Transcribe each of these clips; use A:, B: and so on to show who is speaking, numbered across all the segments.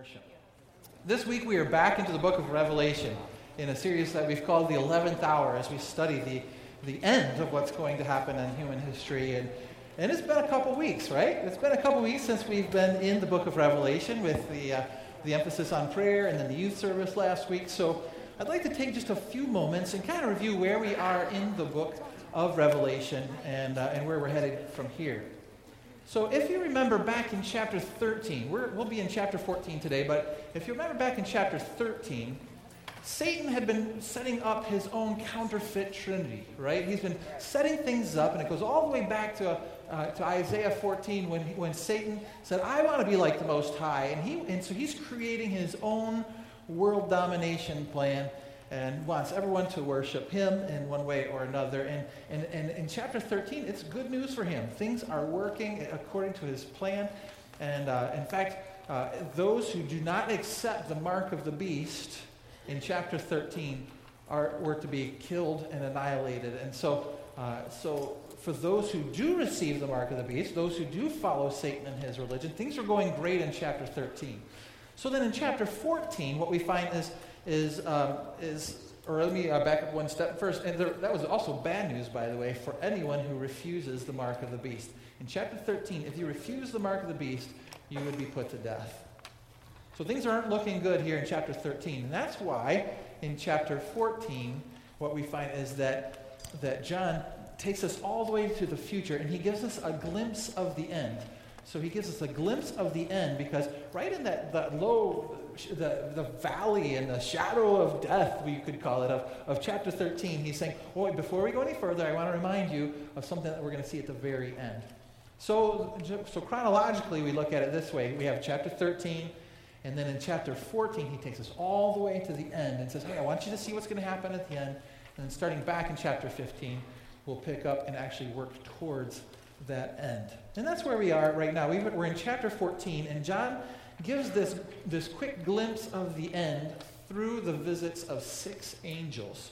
A: worship. This week we are back into the book of Revelation in a series that we've called the 11th hour as we study the, the end of what's going to happen in human history. And, and it's been a couple weeks, right? It's been a couple weeks since we've been in the book of Revelation with the, uh, the emphasis on prayer and then the youth service last week. So I'd like to take just a few moments and kind of review where we are in the book of Revelation and, uh, and where we're headed from here. So, if you remember back in chapter 13, we will be in chapter 14 today, but if you remember back in chapter 13, Satan had been setting up his own counterfeit trinity, right? He's been setting things up, and it goes all the way back to, uh, to Isaiah 14 when, when Satan said, I want to be like the Most High. And, he, and so he's creating his own world domination plan and wants everyone to worship him in one way or another. And, and, and in chapter 13, it's good news for him. Things are working according to his plan. And uh, in fact, uh, those who do not accept the mark of the beast in chapter 13 are, were to be killed and annihilated. And so, uh, so for those who do receive the mark of the beast, those who do follow Satan and his religion, things are going great in chapter 13. So then in chapter 14, what we find is is, um, is or let me uh, back up one step first. And there, that was also bad news, by the way, for anyone who refuses the mark of the beast. In chapter 13, if you refuse the mark of the beast, you would be put to death. So things aren't looking good here in chapter 13. And that's why in chapter 14, what we find is that, that John takes us all the way to the future and he gives us a glimpse of the end. So he gives us a glimpse of the end because right in that, that low the, the valley and the shadow of death, we could call it, of, of chapter 13, he's saying, oh, before we go any further, I want to remind you of something that we're going to see at the very end. So, so chronologically, we look at it this way. We have chapter 13, and then in chapter 14, he takes us all the way to the end and says, hey, I want you to see what's going to happen at the end. And then starting back in chapter 15, we'll pick up and actually work towards that end. And that's where we are right now. We're in chapter 14, and John gives this, this quick glimpse of the end through the visits of six angels.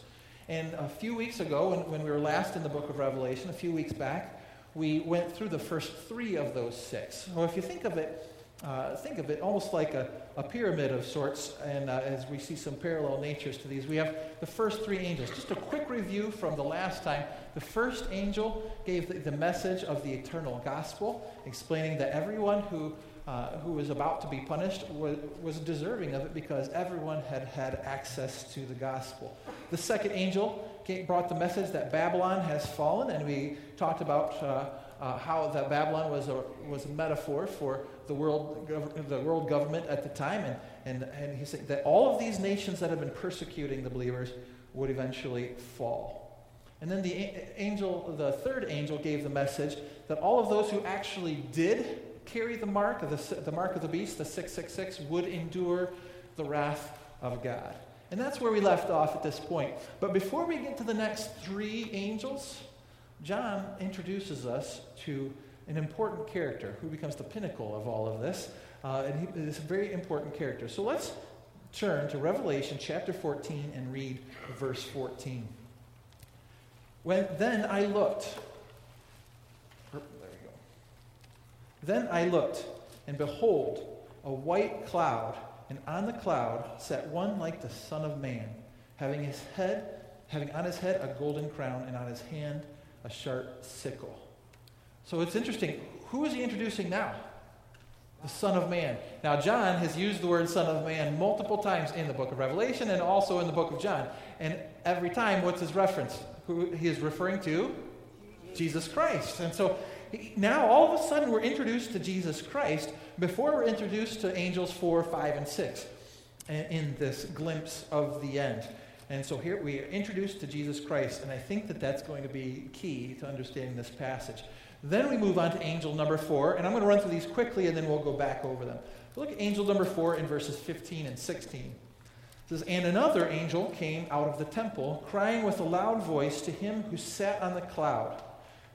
A: And a few weeks ago, when, when we were last in the book of Revelation, a few weeks back, we went through the first three of those six. Well, if you think of it, uh, think of it almost like a, a pyramid of sorts, and uh, as we see some parallel natures to these, we have the first three angels. Just a quick review from the last time. The first angel gave the, the message of the eternal gospel, explaining that everyone who uh, who was about to be punished was, was deserving of it because everyone had had access to the gospel. The second angel brought the message that Babylon has fallen, and we talked about uh, uh, how that Babylon was a, was a metaphor for the world, the world government at the time. And, and, and he said that all of these nations that have been persecuting the believers would eventually fall. And then the angel, the third angel, gave the message that all of those who actually did carry the mark of the, the mark of the beast, the 666, would endure the wrath of God. And that's where we left off at this point. But before we get to the next three angels, John introduces us to an important character who becomes the pinnacle of all of this. Uh, and he is a very important character. So let's turn to Revelation chapter 14 and read verse 14. When then I looked, Then I looked, and behold, a white cloud, and on the cloud sat one like the Son of Man, having his head, having on his head a golden crown, and on his hand a sharp sickle. So it's interesting. Who is he introducing now? The Son of Man. Now, John has used the word Son of Man multiple times in the book of Revelation and also in the book of John. And every time, what's his reference? Who he is referring to? Jesus Christ. And so now all of a sudden we're introduced to Jesus Christ before we're introduced to angels 4, 5, and 6 uh, in this glimpse of the end. And so here we are introduced to Jesus Christ, and I think that that's going to be key to understanding this passage. Then we move on to angel number 4, and I'm going to run through these quickly and then we'll go back over them. Look at angel number 4 in verses 15 and 16. It says, And another angel came out of the temple, crying with a loud voice to him who sat on the cloud.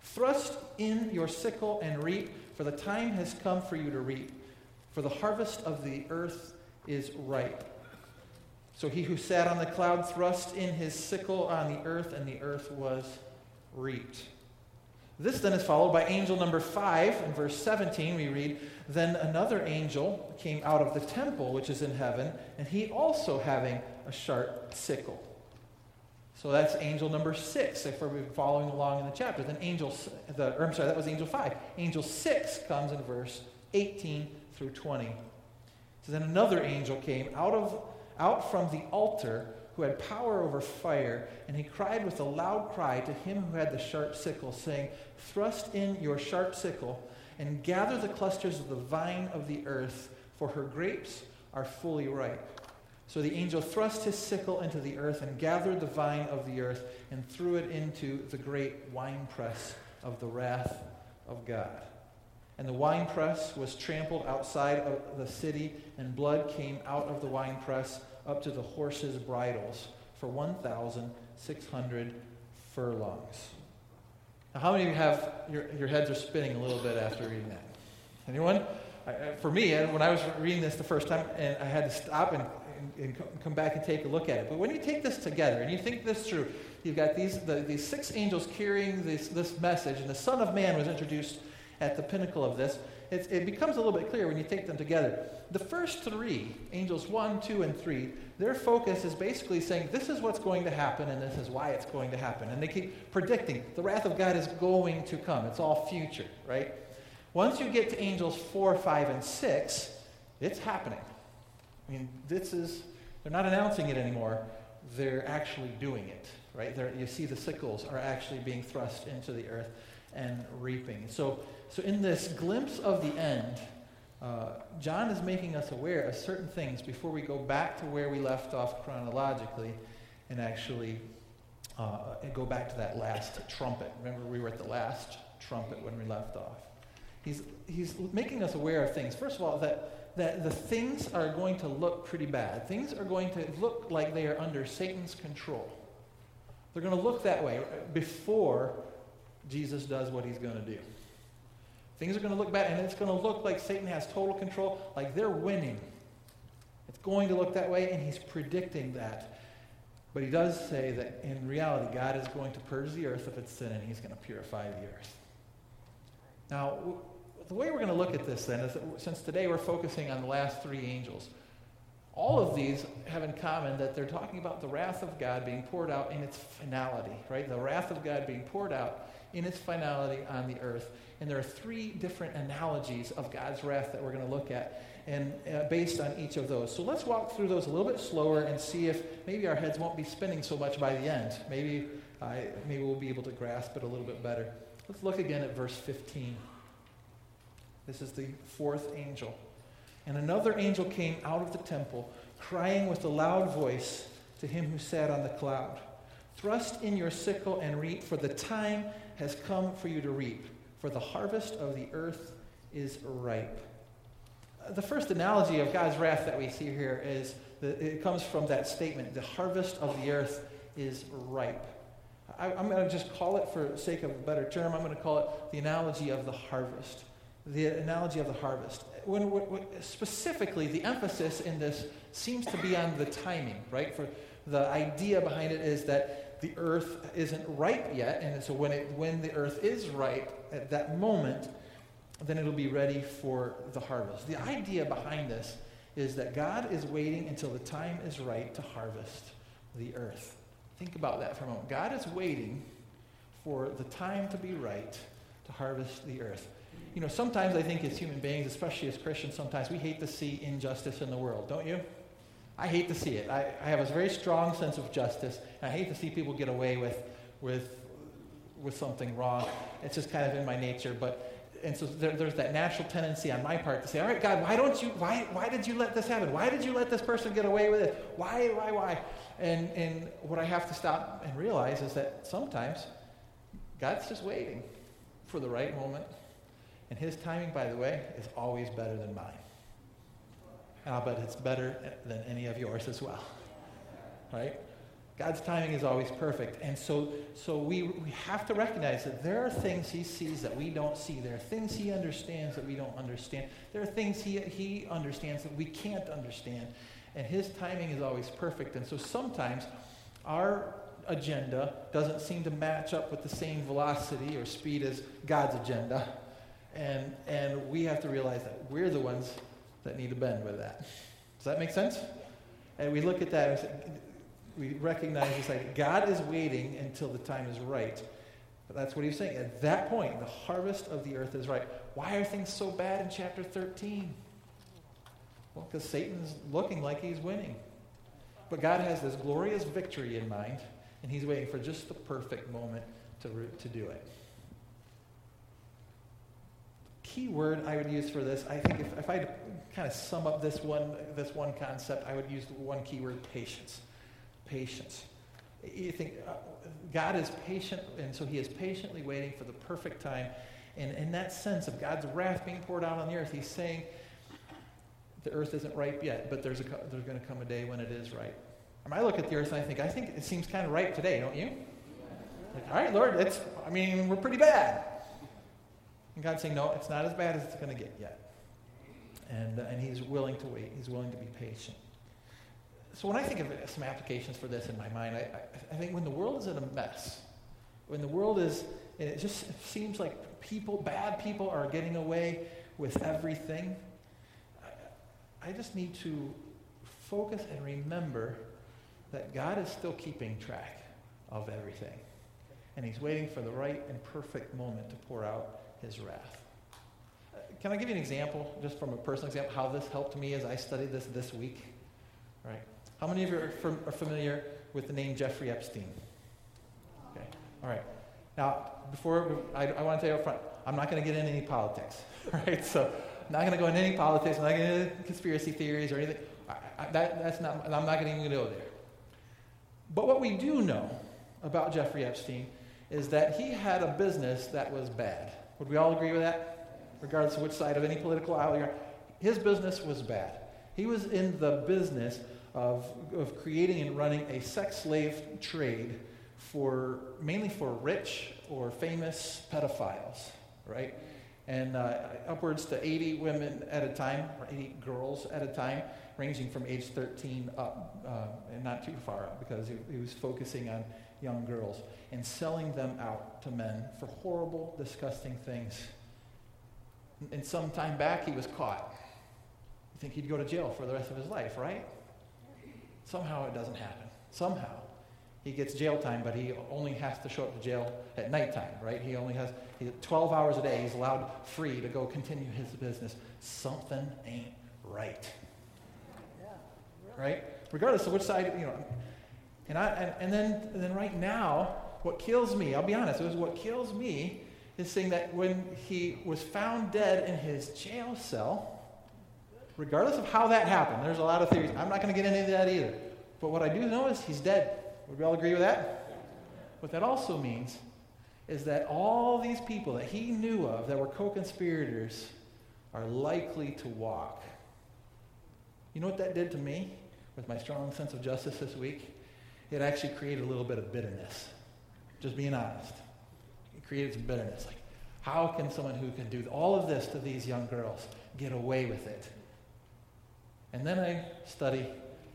A: Thrust in your sickle and reap, for the time has come for you to reap, for the harvest of the earth is ripe. So he who sat on the cloud thrust in his sickle on the earth, and the earth was reaped. This then is followed by angel number 5. In verse 17, we read, Then another angel came out of the temple which is in heaven, and he also having a sharp sickle. So that's angel number 6, if we're following along in the chapter. Then angel, the, I'm sorry, that was angel 5. Angel 6 comes in verse 18 through 20. So then another angel came out, of, out from the altar who had power over fire, and he cried with a loud cry to him who had the sharp sickle, saying, Thrust in your sharp sickle and gather the clusters of the vine of the earth, for her grapes are fully ripe. So the angel thrust his sickle into the earth and gathered the vine of the earth and threw it into the great winepress of the wrath of God. And the winepress was trampled outside of the city, and blood came out of the winepress up to the horses' bridles for 1,600 furlongs. Now, how many of you have your, your heads are spinning a little bit after reading that? Anyone? I, for me, when I was reading this the first time, and I had to stop and, and, come back and take a look at it. But when you take this together and you think this through, you've got these, the, these six angels carrying this, this message, and the Son of Man was introduced at the pinnacle of this. It, it becomes a little bit clear when you take them together. The first three, angels 1, 2, and 3, their focus is basically saying, this is what's going to happen and this is why it's going to happen. And they keep predicting the wrath of God is going to come. It's all future, right? Once you get to angels 4, 5, and 6, it's happening. I mean, this is, they're not announcing it anymore. They're actually doing it, right? They're, you see the sickles are actually being thrust into the earth and reaping. So, so in this glimpse of the end, uh, John is making us aware of certain things before we go back to where we left off chronologically and actually uh, go back to that last trumpet. Remember, we were at the last trumpet when we left off. He's, he's making us aware of things. First of all, that, that the things are going to look pretty bad. Things are going to look like they are under Satan's control. They're going to look that way before Jesus does what he's going to do. Things are going to look bad, and it's going to look like Satan has total control, like they're winning. It's going to look that way, and he's predicting that. But he does say that in reality, God is going to purge the earth of its sin, and he's going to purify the earth. Now, the way we're going to look at this then is that since today we're focusing on the last three angels, all of these have in common that they're talking about the wrath of God being poured out in its finality, right? The wrath of God being poured out in its finality on the earth. And there are three different analogies of God's wrath that we're going to look at, and uh, based on each of those. So let's walk through those a little bit slower and see if maybe our heads won't be spinning so much by the end. Maybe, uh, maybe we'll be able to grasp it a little bit better. Let's look again at verse 15. This is the fourth angel. And another angel came out of the temple, crying with a loud voice to him who sat on the cloud Thrust in your sickle and reap, for the time has come for you to reap, for the harvest of the earth is ripe. Uh, the first analogy of God's wrath that we see here is that it comes from that statement the harvest of the earth is ripe. I, am going to just call it, for sake of a better term, I'm going to call it the analogy of the harvest. The analogy of the harvest. When, when, specifically, the emphasis in this seems to be on the timing, right? For the idea behind it is that the earth isn't ripe yet, and so when, it, when the earth is ripe at that moment, then it'll be ready for the harvest. The idea behind this is that God is waiting until the time is right to harvest the earth. Think about that for a moment. God is waiting for the time to be right to harvest the earth. You know, sometimes I think as human beings, especially as Christians, sometimes we hate to see injustice in the world, don't you? I hate to see it. I, I have a very strong sense of justice. I hate to see people get away with, with, with something wrong. It's just kind of in my nature. But and so there, there's that natural tendency on my part to say, all right, God, why don't you, why, why did you let this happen? Why did you let this person get away with it? Why, why, why? And, and what I have to stop and realize is that sometimes God's just waiting for the right moment. And his timing, by the way, is always better than mine. Uh, but it's better than any of yours as well. Right? God's timing is always perfect. And so, so we, we have to recognize that there are things he sees that we don't see. There are things he understands that we don't understand. There are things he, he understands that we can't understand. And his timing is always perfect. And so sometimes our agenda doesn't seem to match up with the same velocity or speed as God's agenda. And, and we have to realize that we're the ones that need to bend with that. Does that make sense? And we look at that and we recognize it's like God is waiting until the time is right. But that's what he's saying. At that point, the harvest of the earth is right. Why are things so bad in chapter 13? Well, because Satan's looking like he's winning. But God has this glorious victory in mind, and he's waiting for just the perfect moment to, to do it. Key word I would use for this, I think if, if I kind of sum up this one, this one concept, I would use one key word patience. Patience. You think uh, God is patient, and so he is patiently waiting for the perfect time. And in that sense of God's wrath being poured out on the earth, he's saying, the earth isn't ripe yet, but there's, there's going to come a day when it is ripe. I look at the earth and I think, I think it seems kind of ripe today, don't you? Like, all right, Lord, it's, I mean, we're pretty bad. And God's saying, no, it's not as bad as it's going to get yet. And, uh, and he's willing to wait. He's willing to be patient. So when I think of some applications for this in my mind, I, I, I think when the world is in a mess, when the world is, it just seems like people, bad people are getting away with everything, I just need to focus and remember that God is still keeping track of everything. And he's waiting for the right and perfect moment to pour out his wrath. Uh, can I give you an example, just from a personal example, how this helped me as I studied this this week? Right? How many of you are, are familiar with the name Jeffrey Epstein? Okay. All right. Now, before I, I want to tell you up front, I'm not going to get into any politics. Right? So I'm not going to go into any politics. I'm not going into conspiracy theories or anything. I, I, that, that's not, I'm not going to go there. But what we do know about Jeffrey Epstein is that he had a business that was bad. Would we all agree with that? Regardless of which side of any political aisle you're his business was bad. He was in the business of, of creating and running a sex slave trade for mainly for rich or famous pedophiles, right? and uh, upwards to 80 women at a time, or 80 girls at a time, ranging from age 13 up, uh, and not too far up, because he, he, was focusing on young girls, and selling them out to men for horrible, disgusting things. And some time back, he was caught. You think he'd go to jail for the rest of his life, right? Somehow it doesn't happen. Somehow he gets jail time, but he only has to show up to jail at nighttime, right? He only has he, 12 hours a day. He's allowed free to go continue his business. Something ain't right. Right? Regardless of which side, you know. And, I, and, and, then, and then right now, what kills me, I'll be honest, it was what kills me is saying that when he was found dead in his jail cell, regardless of how that happened, there's a lot of theories. I'm not going to get into that either. But what I do know is he's dead. Would we all agree with that? What that also means is that all these people that he knew of that were co conspirators are likely to walk. You know what that did to me with my strong sense of justice this week? It actually created a little bit of bitterness. Just being honest. It created some bitterness. Like, how can someone who can do all of this to these young girls get away with it? And then I study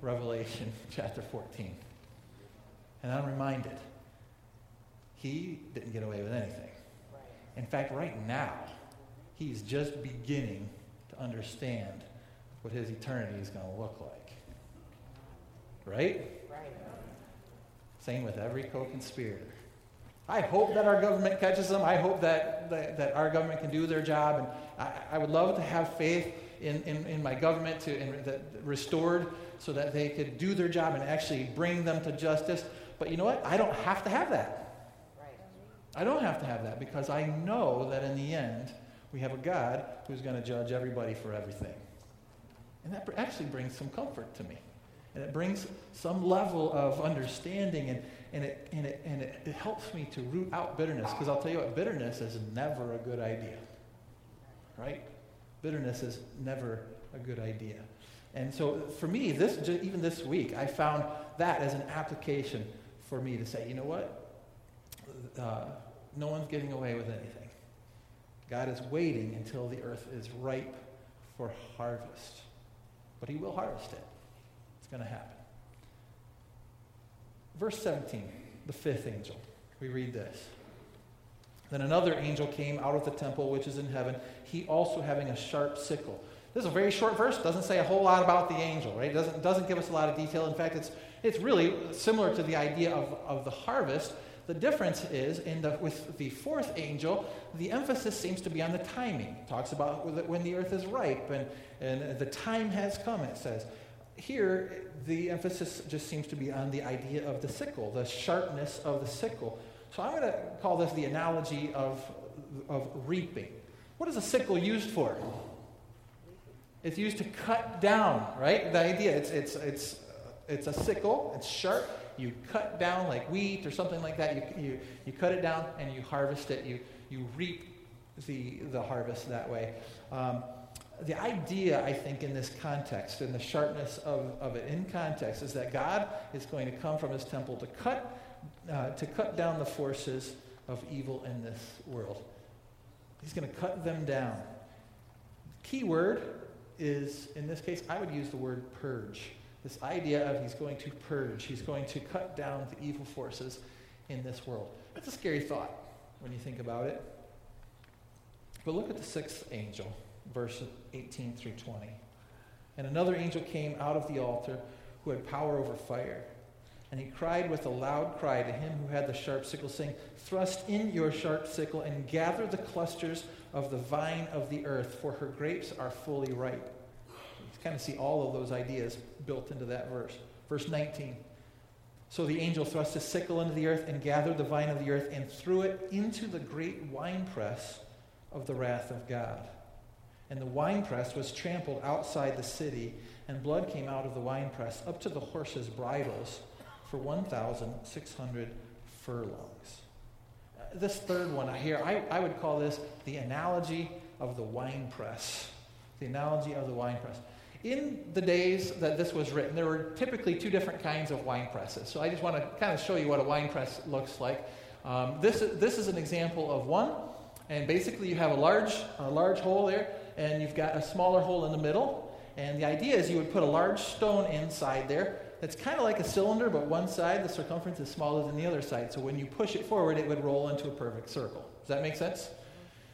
A: Revelation chapter 14. And I'm reminded, he didn't get away with anything. In fact, right now, he's just beginning to understand what his eternity is going to look like. Right? Right. Same with every co conspirator. I hope that our government catches them. I hope that, that, that our government can do their job. And I, I would love to have faith in, in, in my government to in, that, restored so that they could do their job and actually bring them to justice. But you know what? I don't have to have that. I don't have to have that because I know that in the end, we have a God who's going to judge everybody for everything. And that actually brings some comfort to me. And it brings some level of understanding and, and, it, and, it, and it, it helps me to root out bitterness. Because I'll tell you what, bitterness is never a good idea. Right? Bitterness is never a good idea. And so for me, this even this week, I found that as an application for me to say, you know what? Uh, no one's getting away with anything. God is waiting until the earth is ripe for harvest. But he will harvest it. It's going to happen. Verse 17. the fifth angel. We read this. Then another angel came out of the temple which is in heaven, he also having a sharp sickle. This is a very short verse, doesn't say a whole lot about the angel, right? It doesn't, doesn't give us a lot of detail. In fact, it's, it's really similar to the idea of, of the harvest. The difference is in the, with the fourth angel, the emphasis seems to be on the timing. It talks about when the earth is ripe and, and the time has come, it says. Here, the emphasis just seems to be on the idea of the sickle, the sharpness of the sickle. So I'm going to call this the analogy of, of reaping. What is a sickle used for? It's used to cut down, right? The idea, it's, it's, it's, it's a sickle, it's sharp. You cut down like wheat or something like that. You, you, you cut it down and you harvest it. You, you reap the, the harvest that way. Um, the idea, I think, in this context, in the sharpness of, of it in context, is that God is going to come from his temple to cut, uh, to cut down the forces of evil in this world. He's going to cut them down. Key word is, in this case, I would use the word purge. This idea of he's going to purge, he's going to cut down the evil forces in this world. That's a scary thought when you think about it. But look at the sixth angel verse 18 through 20. And another angel came out of the altar who had power over fire. And he cried with a loud cry to him who had the sharp sickle, saying, Thrust in your sharp sickle and gather the clusters of the vine of the earth, for her grapes are fully ripe. You kind of see all of those ideas built into that verse. Verse 19. So the angel thrust his sickle into the earth and gathered the vine of the earth and threw it into the great winepress of the wrath of God and the winepress was trampled outside the city, and blood came out of the winepress up to the horses' bridles for 1,600 furlongs. Uh, this third one I here, I, I would call this the analogy of the winepress. The analogy of the winepress. In the days that this was written, there were typically two different kinds of wine presses. So I just want to kind of show you what a wine press looks like. Um, this, this is an example of one. And basically, you have a large, a large hole there, and you've got a smaller hole in the middle. And the idea is you would put a large stone inside there that's kind of like a cylinder, but one side, the circumference is smaller than the other side. So when you push it forward, it would roll into a perfect circle. Does that make sense?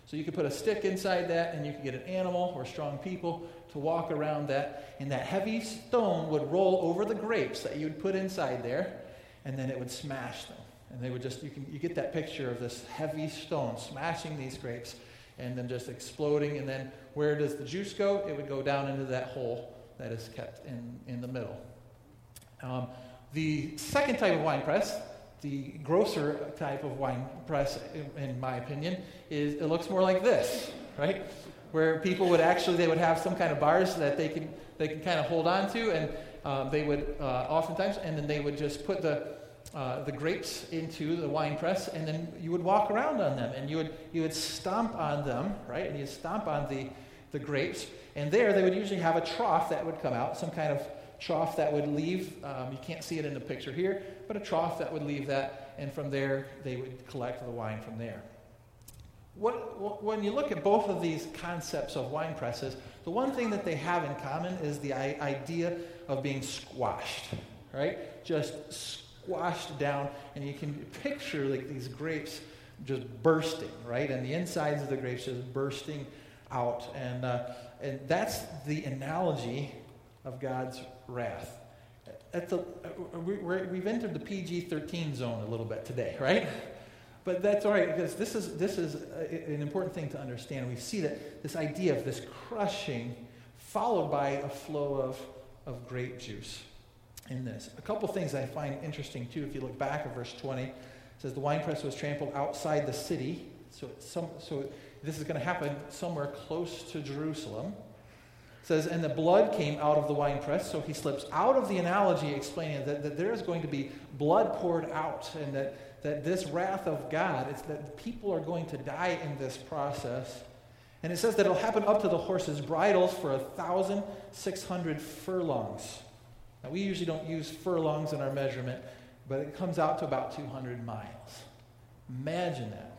A: So you could put a stick inside that, and you could get an animal or strong people to walk around that. And that heavy stone would roll over the grapes that you would put inside there, and then it would smash them. And they would just, you, can, you get that picture of this heavy stone smashing these grapes and then just exploding. And then where does the juice go? It would go down into that hole that is kept in, in the middle. Um, the second type of wine press, the grosser type of wine press, in, in, my opinion, is it looks more like this, right? Where people would actually they would have some kind of bars that they can they can kind of hold on to, and um, they would uh, oftentimes, and then they would just put the uh, the grapes into the wine press, and then you would walk around on them, and you would you would stomp on them, right? And you stomp on the the grapes, and there they would usually have a trough that would come out, some kind of trough that would leave. Um, you can't see it in the picture here, but a trough that would leave that, and from there they would collect the wine from there. What, when you look at both of these concepts of wine presses, the one thing that they have in common is the idea of being squashed, right? Just squashed down, and you can picture like these grapes just bursting, right? And the insides of the grapes just bursting out. And, uh, and that's the analogy of God's wrath. At the, we, we've entered the PG 13 zone a little bit today, right? But that's all right because this is, this is an important thing to understand. We see that this idea of this crushing followed by a flow of, of grape juice in this. A couple things I find interesting too, if you look back at verse 20, it says the winepress was trampled outside the city. So, some, so this is going to happen somewhere close to Jerusalem. It says, and the blood came out of the winepress. So he slips out of the analogy explaining that, that there is going to be blood poured out and that, that this wrath of God, it's that people are going to die in this process. And it says that it'll happen up to the horses' bridles for a 1,600 furlongs. Now, we usually don't use furlongs in our measurement, but it comes out to about 200 miles. Imagine that.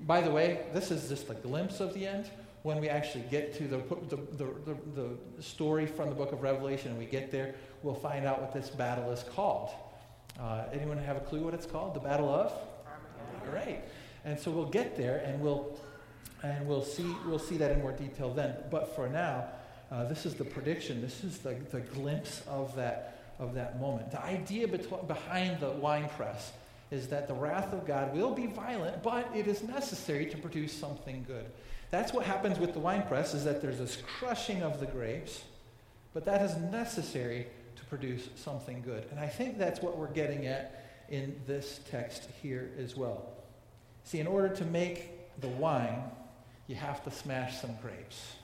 A: By the way, this is just a glimpse of the end. When we actually get to the, the, the, the, story from the book of Revelation and we get there, we'll find out what this battle is called. Uh, anyone have a clue what it's called? The Battle of? Right. And so we'll get there and we'll and we'll see we'll see that in more detail then. But for now, uh, this is the prediction. This is the, the glimpse of that of that moment. The idea bet- behind the wine press is that the wrath of God will be violent, but it is necessary to produce something good. That's what happens with the wine press is that there's this crushing of the grapes, but that is necessary to produce something good. And I think that's what we're getting at in this text here as well. See, in order to make the wine, you have to smash some grapes,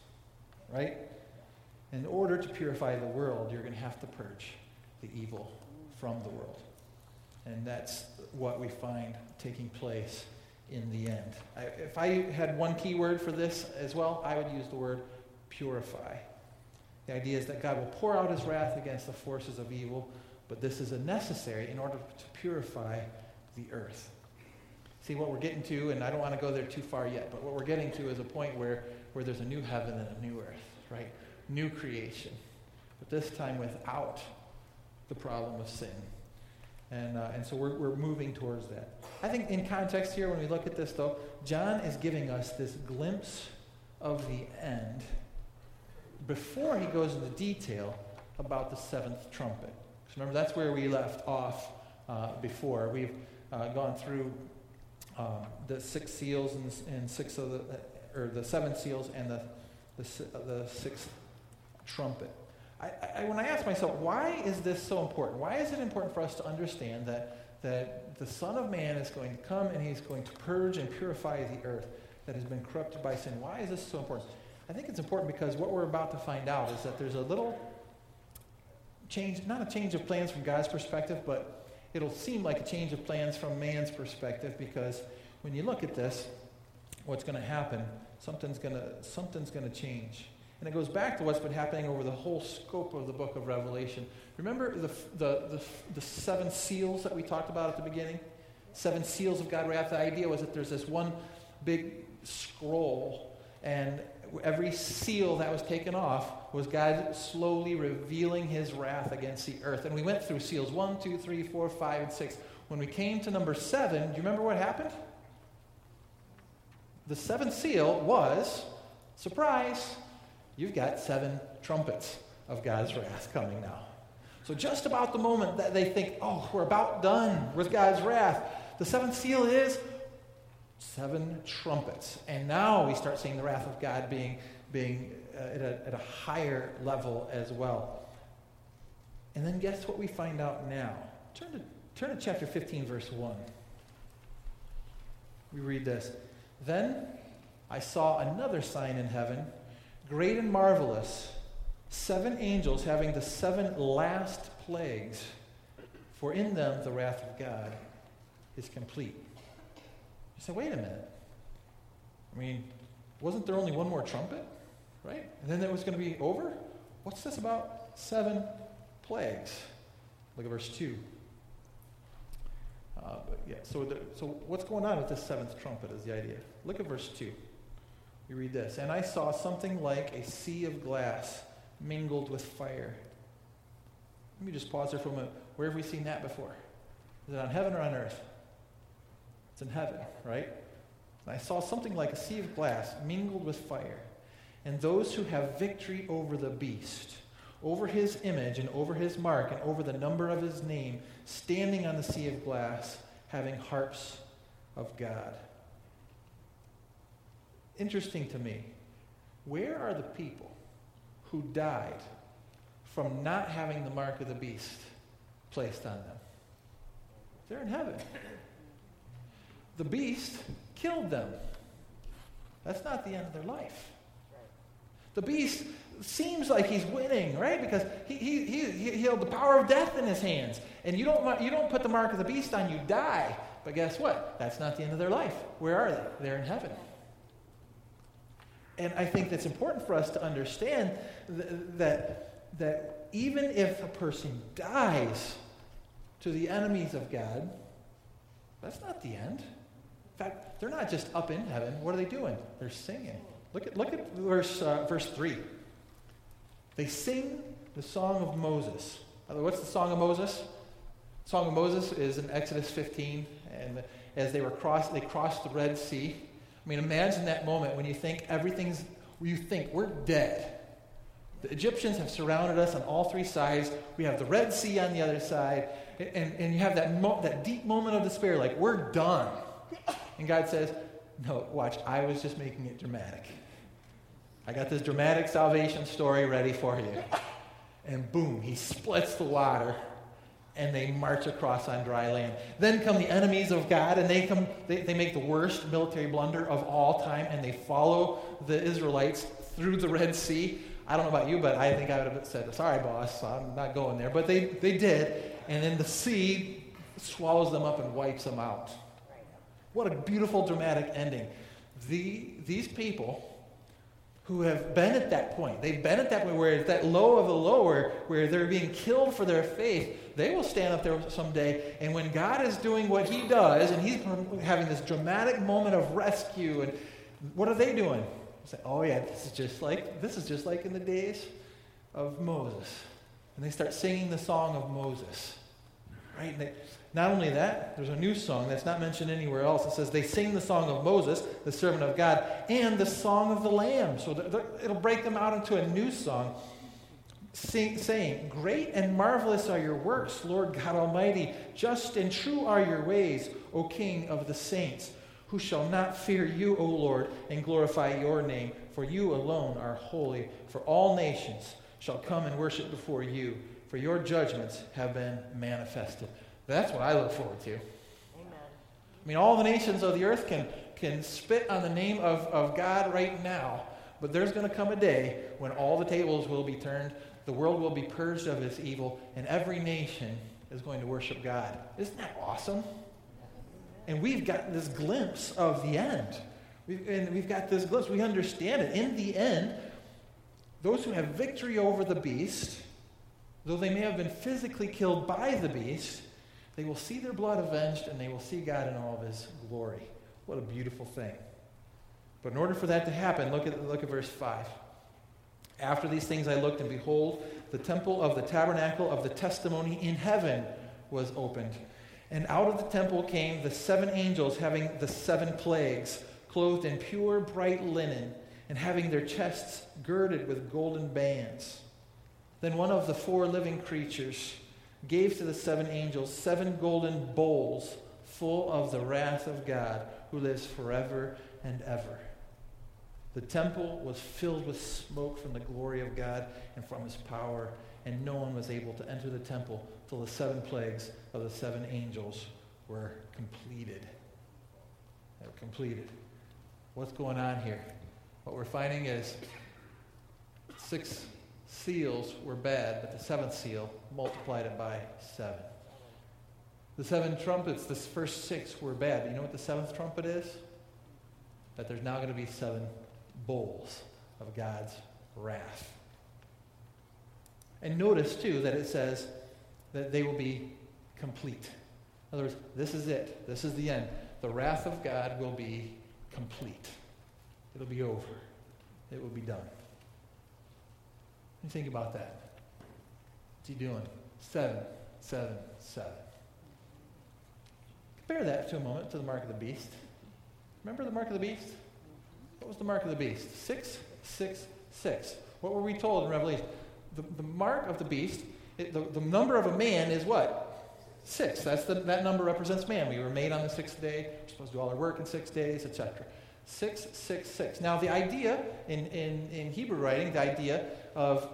A: right? In order to purify the world, you're going to have to purge the evil from the world. And that's what we find taking place in the end. I, if I had one key word for this as well, I would use the word purify. The idea is that God will pour out his wrath against the forces of evil, but this is a necessary in order to purify the earth. See, what we're getting to, and I don't want to go there too far yet, but what we're getting to is a point where, where there's a new heaven and a new earth, right? New creation. But this time without the problem of sin. And, uh, and so we're, we're moving towards that. I think in context here, when we look at this, though, John is giving us this glimpse of the end before he goes into detail about the seventh trumpet. Remember, that's where we left off uh, before. We've uh, gone through um, the six seals and, and, six of the, or the seven seals and the, the, the sixth trumpet. I, I, when I ask myself, why is this so important? Why is it important for us to understand that, that the Son of Man is going to come and he's going to purge and purify the earth that has been corrupted by sin? Why is this so important? I think it's important because what we're about to find out is that there's a little change, not a change of plans from God's perspective, but it'll seem like a change of plans from man's perspective because when you look at this, what's going to happen, something's going to something's going to change. And it goes back to what's been happening over the whole scope of the book of Revelation. Remember the, the, the, the, seven seals that we talked about at the beginning? Seven seals of God wrath. The idea was that there's this one big scroll, and every seal that was taken off was God slowly revealing his wrath against the earth. And we went through seals one, two, three, four, five, and six. When we came to number seven, do you remember what happened? The seventh seal was, surprise, you've got seven trumpets of God's wrath coming now. So, just about the moment that they think, oh, we're about done with God's wrath, the seventh seal is seven trumpets. And now we start seeing the wrath of God being, being uh, at, a, at a higher level as well. And then guess what we find out now? Turn to, turn to chapter 15, verse 1. We read this. Then I saw another sign in heaven great and marvelous, seven angels having the seven last plagues, for in them the wrath of God is complete. You say, wait a minute. I mean, wasn't there only one more trumpet? Right? And then it was going to be over? What's this about seven plagues? Look at verse 2. Uh, yeah, so, the, so what's going on with this seventh trumpet is the idea. Look at verse 2. We read this And I saw something like a sea of glass mingled with fire. Let me just pause there for a moment. Where have we seen that before? Is it on heaven or on earth? It's in heaven, right? And I saw something like a sea of glass mingled with fire. And those who have victory over the beast, over his image and over his mark and over the number of his name, standing on the sea of glass, having harps of God interesting to me. Where are the people who died from not having the mark of the beast placed on them? They're in heaven. The beast killed them. That's not the end of their life. The beast seems like he's winning, right? Because he, he, he, he held the power of death in his hands. And you don't, you don't put the mark of the beast on, you die. But guess what? That's not the end of their life. Where are they? They're in heaven. And I think that's important for us to understand th- that, that even if a person dies to the enemies of God, that's not the end. In fact, they're not just up in heaven. What are they doing? They're singing. Look at, look at verse, uh, verse 3. They sing the song of Moses. What's the song of Moses? The Song of Moses is in Exodus 15, and as they were cross, they crossed the Red Sea. I mean, imagine that moment when you think everything's, you think we're dead. The Egyptians have surrounded us on all three sides. We have the Red Sea on the other side, and, and you have that, mo- that deep moment of despair, like we're done. And God says, "No, watch. I was just making it dramatic. I got this dramatic salvation story ready for you." And boom, He splits the water and they march across on dry land. Then come the enemies of God, and they come. They, they make the worst military blunder of all time, and they follow the Israelites through the Red Sea. I don't know about you, but I think I would have said, "Sorry, boss, I'm not going there." But they they did, and then the sea swallows them up and wipes them out. What a beautiful, dramatic ending. The, these people who have been at that point, they've been at that point where it's that low of the lower, where they're being killed for their faith, they will stand up there someday, and when God is doing what He does, and He's having this dramatic moment of rescue, and what are they doing? Say, oh yeah, this is just like this is just like in the days of Moses, and they start singing the song of Moses, right? They, not only that, there's a new song that's not mentioned anywhere else. It says they sing the song of Moses, the servant of God, and the song of the Lamb. So it'll break them out into a new song sing, saying, Great and marvelous are your works, Lord God Almighty. Just and true are your ways, O King of the saints. Who shall not fear you, O Lord, and glorify your name? For you alone are holy. For all nations shall come and worship before you, for your judgments have been manifested. That's what I look forward to. Amen. I mean, all the nations of the earth can, can spit on the name of, of God right now, but there's going to come a day when all the tables will be turned the world will be purged of its evil, and every nation is going to worship God. Isn't that awesome? And we've got this glimpse of the end. We've, and we've got this glimpse. We understand it. In the end, those who have victory over the beast, though they may have been physically killed by the beast, they will see their blood avenged and they will see God in all of his glory. What a beautiful thing. But in order for that to happen, look at, look at verse 5. After these things I looked, and behold, the temple of the tabernacle of the testimony in heaven was opened. And out of the temple came the seven angels having the seven plagues, clothed in pure bright linen, and having their chests girded with golden bands. Then one of the four living creatures gave to the seven angels seven golden bowls full of the wrath of God, who lives forever and ever. The temple was filled with smoke from the glory of God and from his power, and no one was able to enter the temple till the seven plagues of the seven angels were completed. They were completed. What's going on here? What we're finding is six seals were bad, but the seventh seal multiplied it by seven. The seven trumpets, the first six were bad. You know what the seventh trumpet is? That there's now going to be seven bowls of God's wrath. And notice, too, that it says that they will be complete. In other words, this is it. This is the end. The wrath of God will be complete. It'll be over. It will be done. You think about that. What's he doing? Seven, seven, seven. Compare that to a moment to the mark of the beast. Remember the mark of the beast? What was the mark of the beast? 666. What were we told in Revelation? The, the mark of the beast, it, the, the number of a man is what? Six. That's the, that number represents man. We were made on the sixth day. We're supposed to do all our work in six days, etc. 666. Now, the idea in, in, in Hebrew writing, the idea of,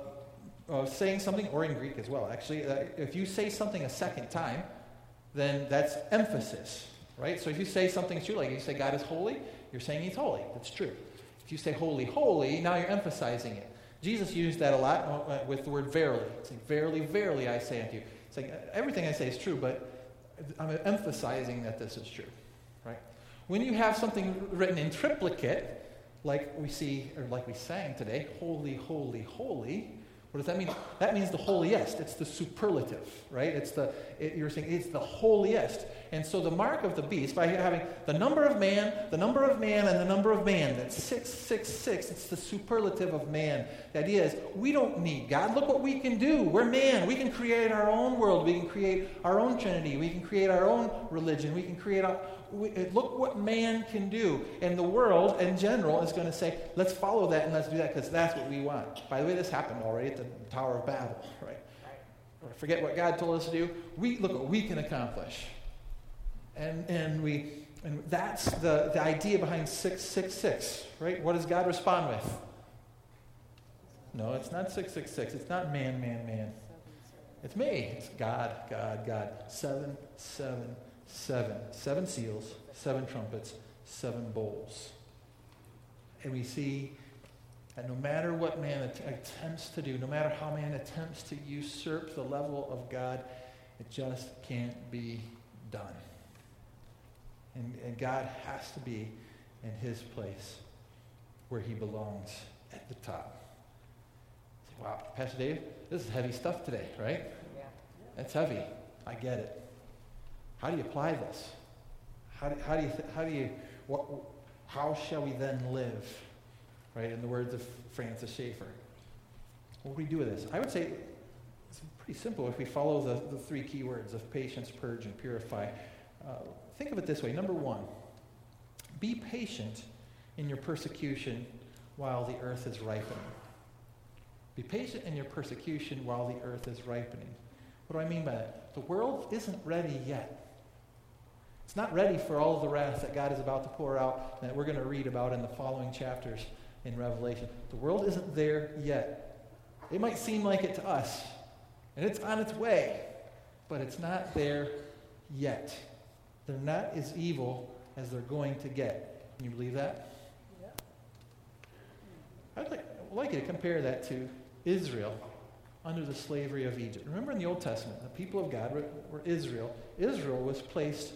A: of saying something, or in Greek as well, actually, uh, if you say something a second time, then that's emphasis, right? So if you say something true, like you say God is holy, you're saying he's holy. That's true. If you say holy, holy, now you're emphasizing it. Jesus used that a lot uh, with the word verily. It's like, verily, verily, I say unto you. It's like everything I say is true, but I'm emphasizing that this is true, right? When you have something written in triplicate, like we see, or like we sang today, holy, holy, holy, What does that mean? That means the holiest. It's the superlative, right? It's the, it, you're saying it's the holiest. And so the mark of the beast, by having the number of man, the number of man, and the number of man, that's 666, it's the superlative of man. The idea is we don't need God. Look what we can do. We're man. We can create our own world. We can create our own trinity. We can create our own religion. We can create our, Uh, look what man can do. And the world in general is going to say, let's follow that and let's do that because that's what we want. By the way, this happened already at the Tower of Babel, right? right. Forget what God told us to do. We look what we can accomplish. And, and we and that's the, the idea behind 666, right? What does God respond with? No, it's not 666. It's not man, man, man. It's me. It's God, God, God. Seven, seven, seven. Seals, seven trumpets, seven bowls. And we see that no matter what man attempts to do, no matter how man attempts to usurp the level of God, it just can't be done. And, and God has to be in his place where he belongs at the top. Wow, Pastor Dave, this is heavy stuff today, right? Yeah. That's heavy. I get it. How do you apply this? How do, how do you, how do you, what, how shall we then live? Right, in the words of Francis Schaeffer. What do we do with this? I would say it's pretty simple if we follow the, the three key words of patience, purge, and purify. Uh, think of it this way. Number one, be patient in your persecution while the earth is ripening. Be patient in your persecution while the earth is ripening. What do I mean by that? The world isn't ready yet. It's not ready for all of the wrath that God is about to pour out that we're going to read about in the following chapters in Revelation. The world isn't there yet. It might seem like it to us, and it's on its way, but it's not there yet. They're not as evil as they're going to get. Can you believe that? Yeah. I'd like, I'd like you to compare that to Israel under the slavery of Egypt. Remember in the Old Testament, the people of God were, were Israel. Israel was placed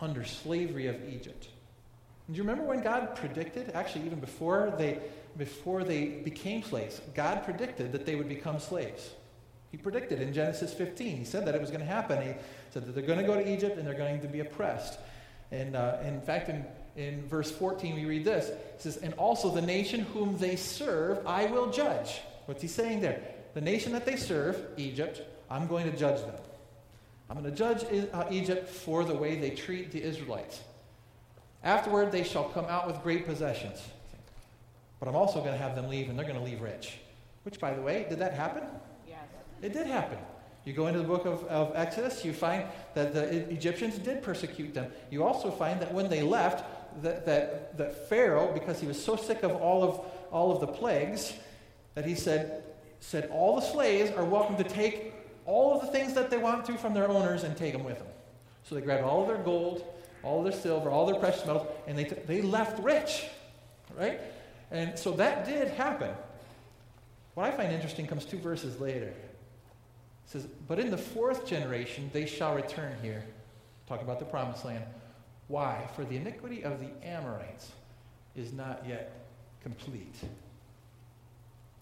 A: under slavery of Egypt. And do you remember when God predicted, actually even before they, before they became slaves, God predicted that they would become slaves. He predicted in Genesis 15. He said that it was going to happen. He said that they're going to go to Egypt and they're going to be oppressed. And uh, in fact, in, in verse 14, we read this. It says, And also the nation whom they serve, I will judge. What's he saying there? The nation that they serve, Egypt, I'm going to judge them. I'm going to judge uh, Egypt for the way they treat the Israelites. Afterward, they shall come out with great possessions. But I'm also going to have them leave, and they're going to leave rich. Which, by the way, did that happen?
B: Yes.
A: It did happen. You go into the book of, of Exodus, you find that the Egyptians did persecute them. You also find that when they left, that, that, that Pharaoh, because he was so sick of all of, all of the plagues, that he said, said all the slaves are welcome to take all of the things that they want to from their owners and take them with them. So they grabbed all of their gold, all their silver, all their precious metals, and they, t- they left rich, right? And so that did happen. What I find interesting comes two verses later. It says, But in the fourth generation they shall return here. Talking about the promised land. Why? For the iniquity of the Amorites is not yet complete.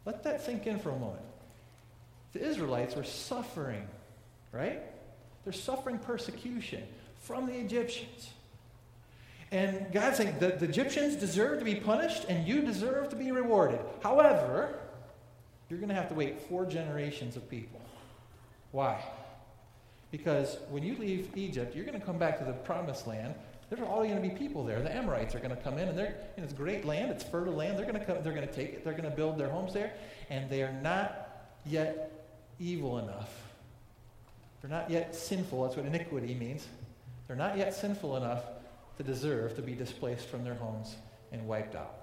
A: Let that sink in for a moment. The Israelites were suffering, right? They're suffering persecution from the Egyptians. And God's saying the, the Egyptians deserve to be punished and you deserve to be rewarded. However, you're going to have to wait four generations of people. Why? Because when you leave Egypt, you're going to come back to the promised land there's all going to be people there. The Amorites are going to come in, and they're and it's great land. It's fertile land. They're going to come. They're going to take it. They're going to build their homes there, and they are not yet evil enough. They're not yet sinful. That's what iniquity means. They're not yet sinful enough to deserve to be displaced from their homes and wiped out.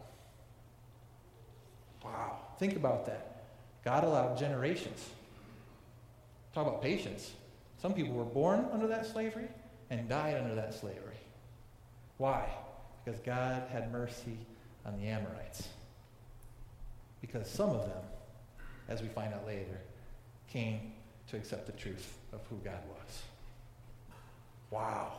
A: Wow. Think about that. God allowed generations. Talk about patience. Some people were born under that slavery and died under that slavery. Why? Because God had mercy on the Amorites. Because some of them, as we find out later, came to accept the truth of who God was. Wow.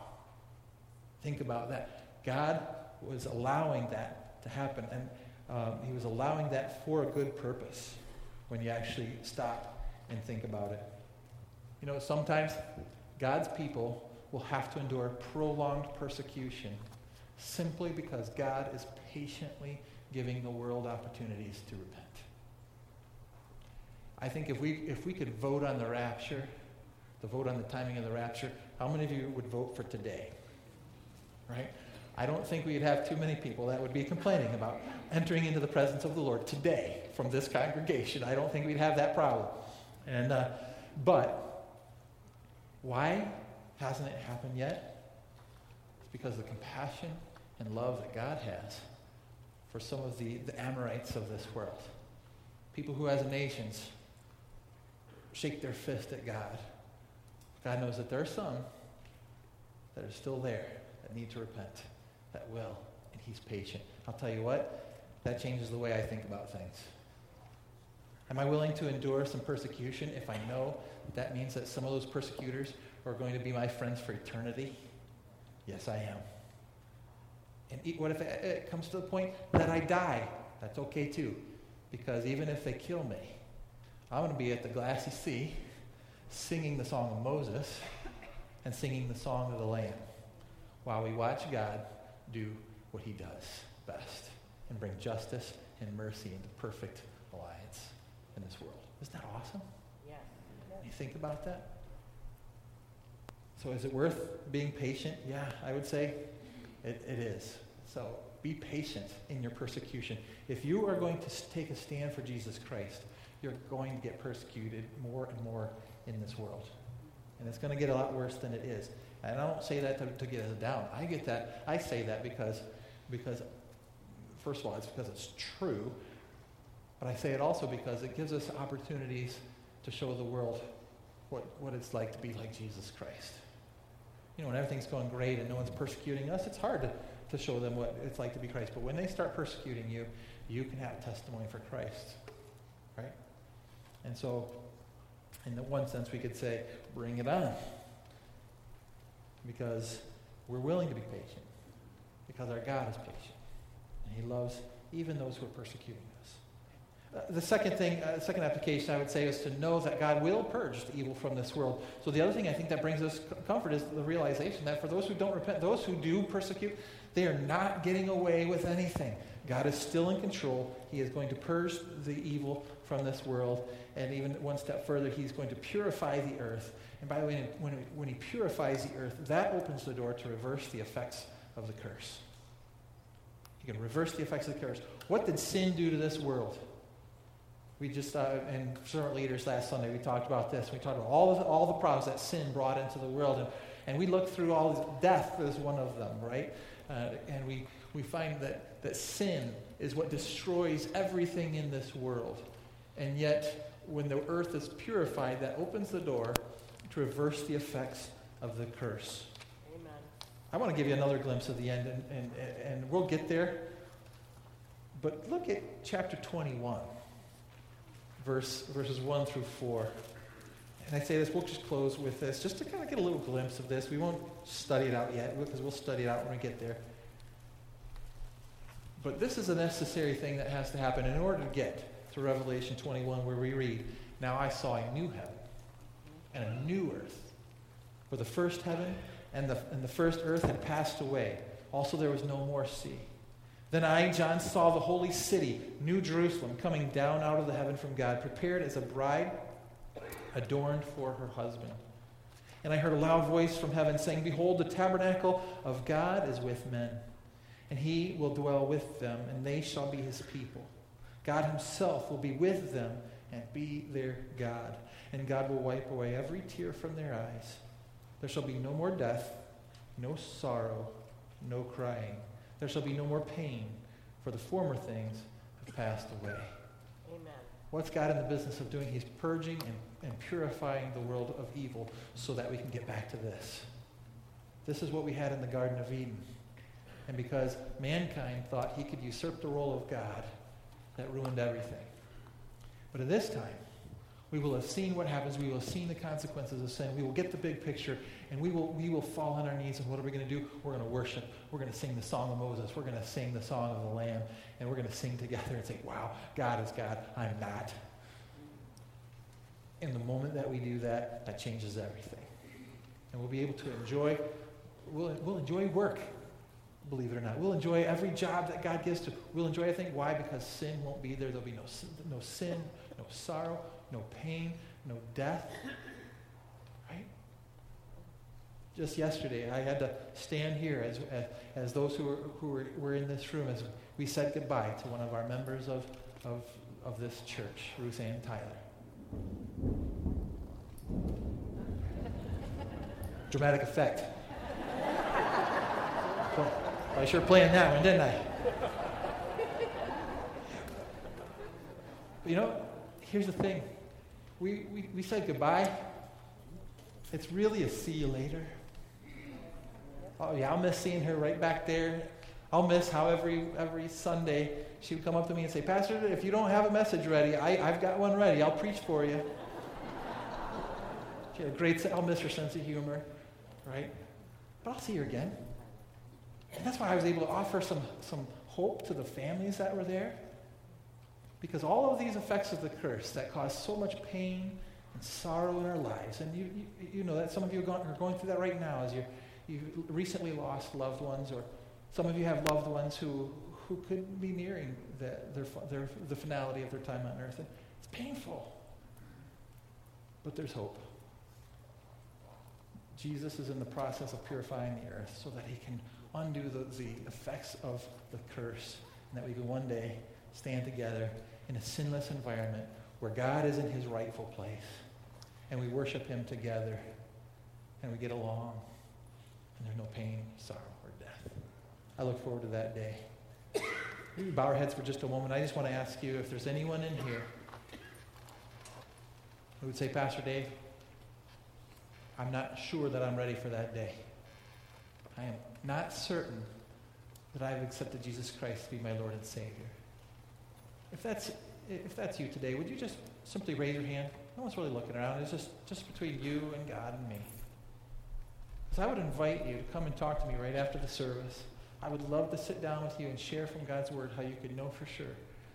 A: Think about that. God was allowing that to happen, and um, He was allowing that for a good purpose. when you actually stop and think about it. You know, sometimes God's people will have to endure prolonged persecution simply because God is patiently giving the world opportunities to repent. I think if we, if we could vote on the rapture, the vote on the timing of the rapture, how many of you would vote for today? Right? I don't think we'd have too many people that would be complaining about entering into the presence of the Lord today from this congregation. I don't think we'd have that problem. And, uh, but why hasn't it happened yet? It's because of the compassion and love that God has for some of the, the Amorites of this world. People who, as nations, shake their fist at God. God knows that there are some that are still there that need to repent, that will, and He's patient. I'll tell you what, that changes the way I think about things. Am I willing to endure some persecution if I know that, means that some of those persecutors are going to be my friends for eternity? Yes, I am. And what if it comes to the point that I die? That's okay too. Because even if they kill me, I'm going to be at the glassy sea singing the song of Moses and singing the song of the Lamb while we watch God do what he does best and bring justice and mercy into perfect alliance in this world. Isn't that awesome?
B: Yeah.
A: You think about that? So is it worth being patient? Yeah, I would say it, it is. So be patient in your persecution. If you are going to take a stand for Jesus Christ, you're going to get persecuted more and more in this world. And it's going to get a lot worse than it is. And I don't say that to, to get us down. I get that. I say that because, because, first of all, it's because it's true. But I say it also because it gives us opportunities to show the world what, what it's like to be like Jesus Christ. You know, when everything's going great and no one's persecuting us, it's hard to, to show them what it's like to be Christ. But when they start persecuting you, you can have testimony for Christ. Right? And so, in one sense, we could say, bring it on. Because we're willing to be patient. Because our God is patient. And He loves even those who are persecuting us. Uh, the second thing, uh, second application I would say is to know that God will purge the evil from this world. So the other thing I think that brings us comfort is the realization that for those who don't repent, those who do persecute, they are not getting away with anything. God is still in control. He is going to purge the evil from this world. And even one step further, he's going to purify the earth. And by the way, when, when he purifies the earth, that opens the door to reverse the effects of the curse. He can reverse the effects of the curse. What did sin do to this world? We just, uh, in servant leaders last Sunday, we talked about this. We talked about all, of, all the problems that sin brought into the world. And, and we looked through all. Death is one of them, right? Uh, and we, we find that, that sin is what destroys everything in this world. And yet, when the earth is purified, that opens the door to reverse the effects of the curse.
B: Amen.
A: I want to give you another glimpse of the end, and, and, and we'll get there. But look at chapter 21 verse, verses 1 through 4. And I say this, we'll just close with this, just to kind of get a little glimpse of this. We won't study it out yet, because we'll study it out when we get there. But this is a necessary thing that has to happen in order to get to Revelation 21, where we read, Now I saw a new heaven and a new earth. For the first heaven and the, and the first earth had passed away. Also, there was no more sea. Then I, John, saw the holy city, New Jerusalem, coming down out of the heaven from God, prepared as a bride adorned for her husband. And I heard a loud voice from heaven saying, Behold, the tabernacle of God is with men, and he will dwell with them, and they shall be his people. God himself will be with them and be their God. And God will wipe away every tear from their eyes. There shall be no more death, no sorrow, no crying there shall be no more pain, for the former things have passed away.
B: Amen.
A: What's God in the business of doing? He's purging and, and purifying the world of evil so that we can get back to this. This is what we had in the Garden of Eden. And because mankind thought he could usurp the role of God, that ruined everything. But at this time, we will have seen what happens. We will have seen the consequences of sin. We will get the big picture, and we will, we will fall on our knees. And what are we going to do? We're going to worship. We're going to sing the song of Moses. We're going to sing the song of the Lamb. And we're going to sing together and say, wow, God is God. I'm not. In the moment that we do that, that changes everything. And we'll be able to enjoy, we'll, we'll enjoy work, believe it or not. We'll enjoy every job that God gives to. We'll enjoy everything. Why? Because sin won't be there. There'll be no, no sin, no sorrow, no pain, no death. Right? Just yesterday, I had to stand here as, as, as those who, were, who were, were in this room as we said goodbye to one of our members of, of, of this church, Ruth Ann Tyler. Dramatic effect. I sure planned that one, didn't I? But you know, here's the thing. We, we, we said goodbye. It's really a see you later. Oh, yeah, I'll miss seeing her right back there. I'll miss how every, every Sunday she would come up to me and say, Pastor, if you don't have a message ready, I, I've got one ready. I'll preach for you. she had a great, I'll miss her sense of humor, right? But I'll see her again. And that's why I was able to offer some, some hope to the families that were there. Because all of these effects of the curse that cause so much pain and sorrow in our lives, and you, you, you know that some of you are going through that right now as you you recently lost loved ones, or some of you have loved ones who, who could be nearing the, their, their, the finality of their time on earth. And it's painful, but there's hope. Jesus is in the process of purifying the earth so that he can undo the, the effects of the curse, and that we can one day stand together in a sinless environment where God is in his rightful place, and we worship him together, and we get along, and there's no pain, sorrow, or death. I look forward to that day. Bow our heads for just a moment. I just want to ask you if there's anyone in here who would say, Pastor Dave, I'm not sure that I'm ready for that day. I am not certain that I've accepted Jesus Christ to be my Lord and Savior. If that's, if that's you today, would you just simply raise your hand? No one's really looking around. It's just, just between you and God and me. So I would invite you to come and talk to me right after the service. I would love to sit down with you and share from God's Word how you can know for sure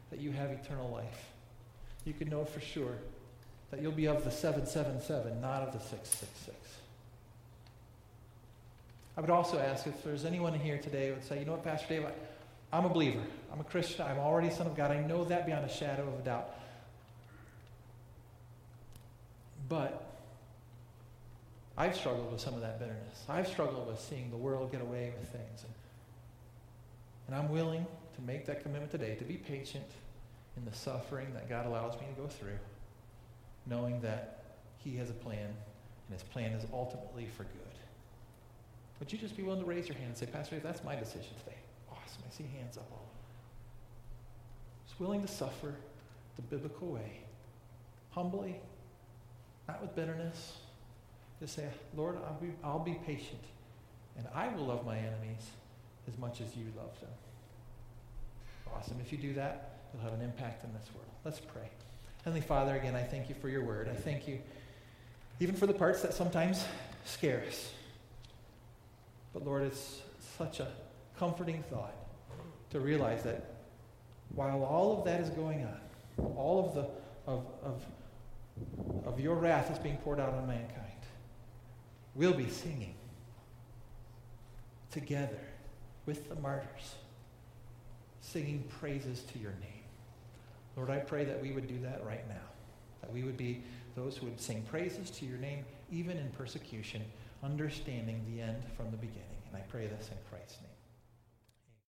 A: that you have eternal life. You can know for sure that you'll be of the 777, not of the 666. I would also ask if there's anyone here today who would say, you know what, Pastor Dave, I, I'm a believer. I'm a Christian. I'm already a son of God. I know that beyond a shadow of a doubt. But I've struggled with some of that bitterness. I've struggled with seeing the world get away with things. And, and I'm willing to make that commitment today to be patient in the suffering that God allows me to go through, knowing that He has a plan, and His plan is ultimately for good. Would you just be willing to raise your hand and say, Pastor, Dave, that's my decision today? Awesome. I see hands up all Just willing to suffer the biblical way, humbly, not with bitterness. Just say, Lord, I'll be, I'll be patient, and I will love my enemies as much as you love them. Awesome. If you do that, you'll have an impact in this world. Let's pray. Heavenly Father, again, I thank you for your word. I thank you even for the parts that sometimes scare us. But Lord, it's such a comforting thought to realize that while all of that is going on, all of the of, of, of your wrath is being poured out on mankind, we'll be singing together with the martyrs, singing praises to your name. Lord, I pray that we would do that right now, that we would be those who would sing praises to your name even in persecution understanding the end from the beginning. And I pray this in Christ's name.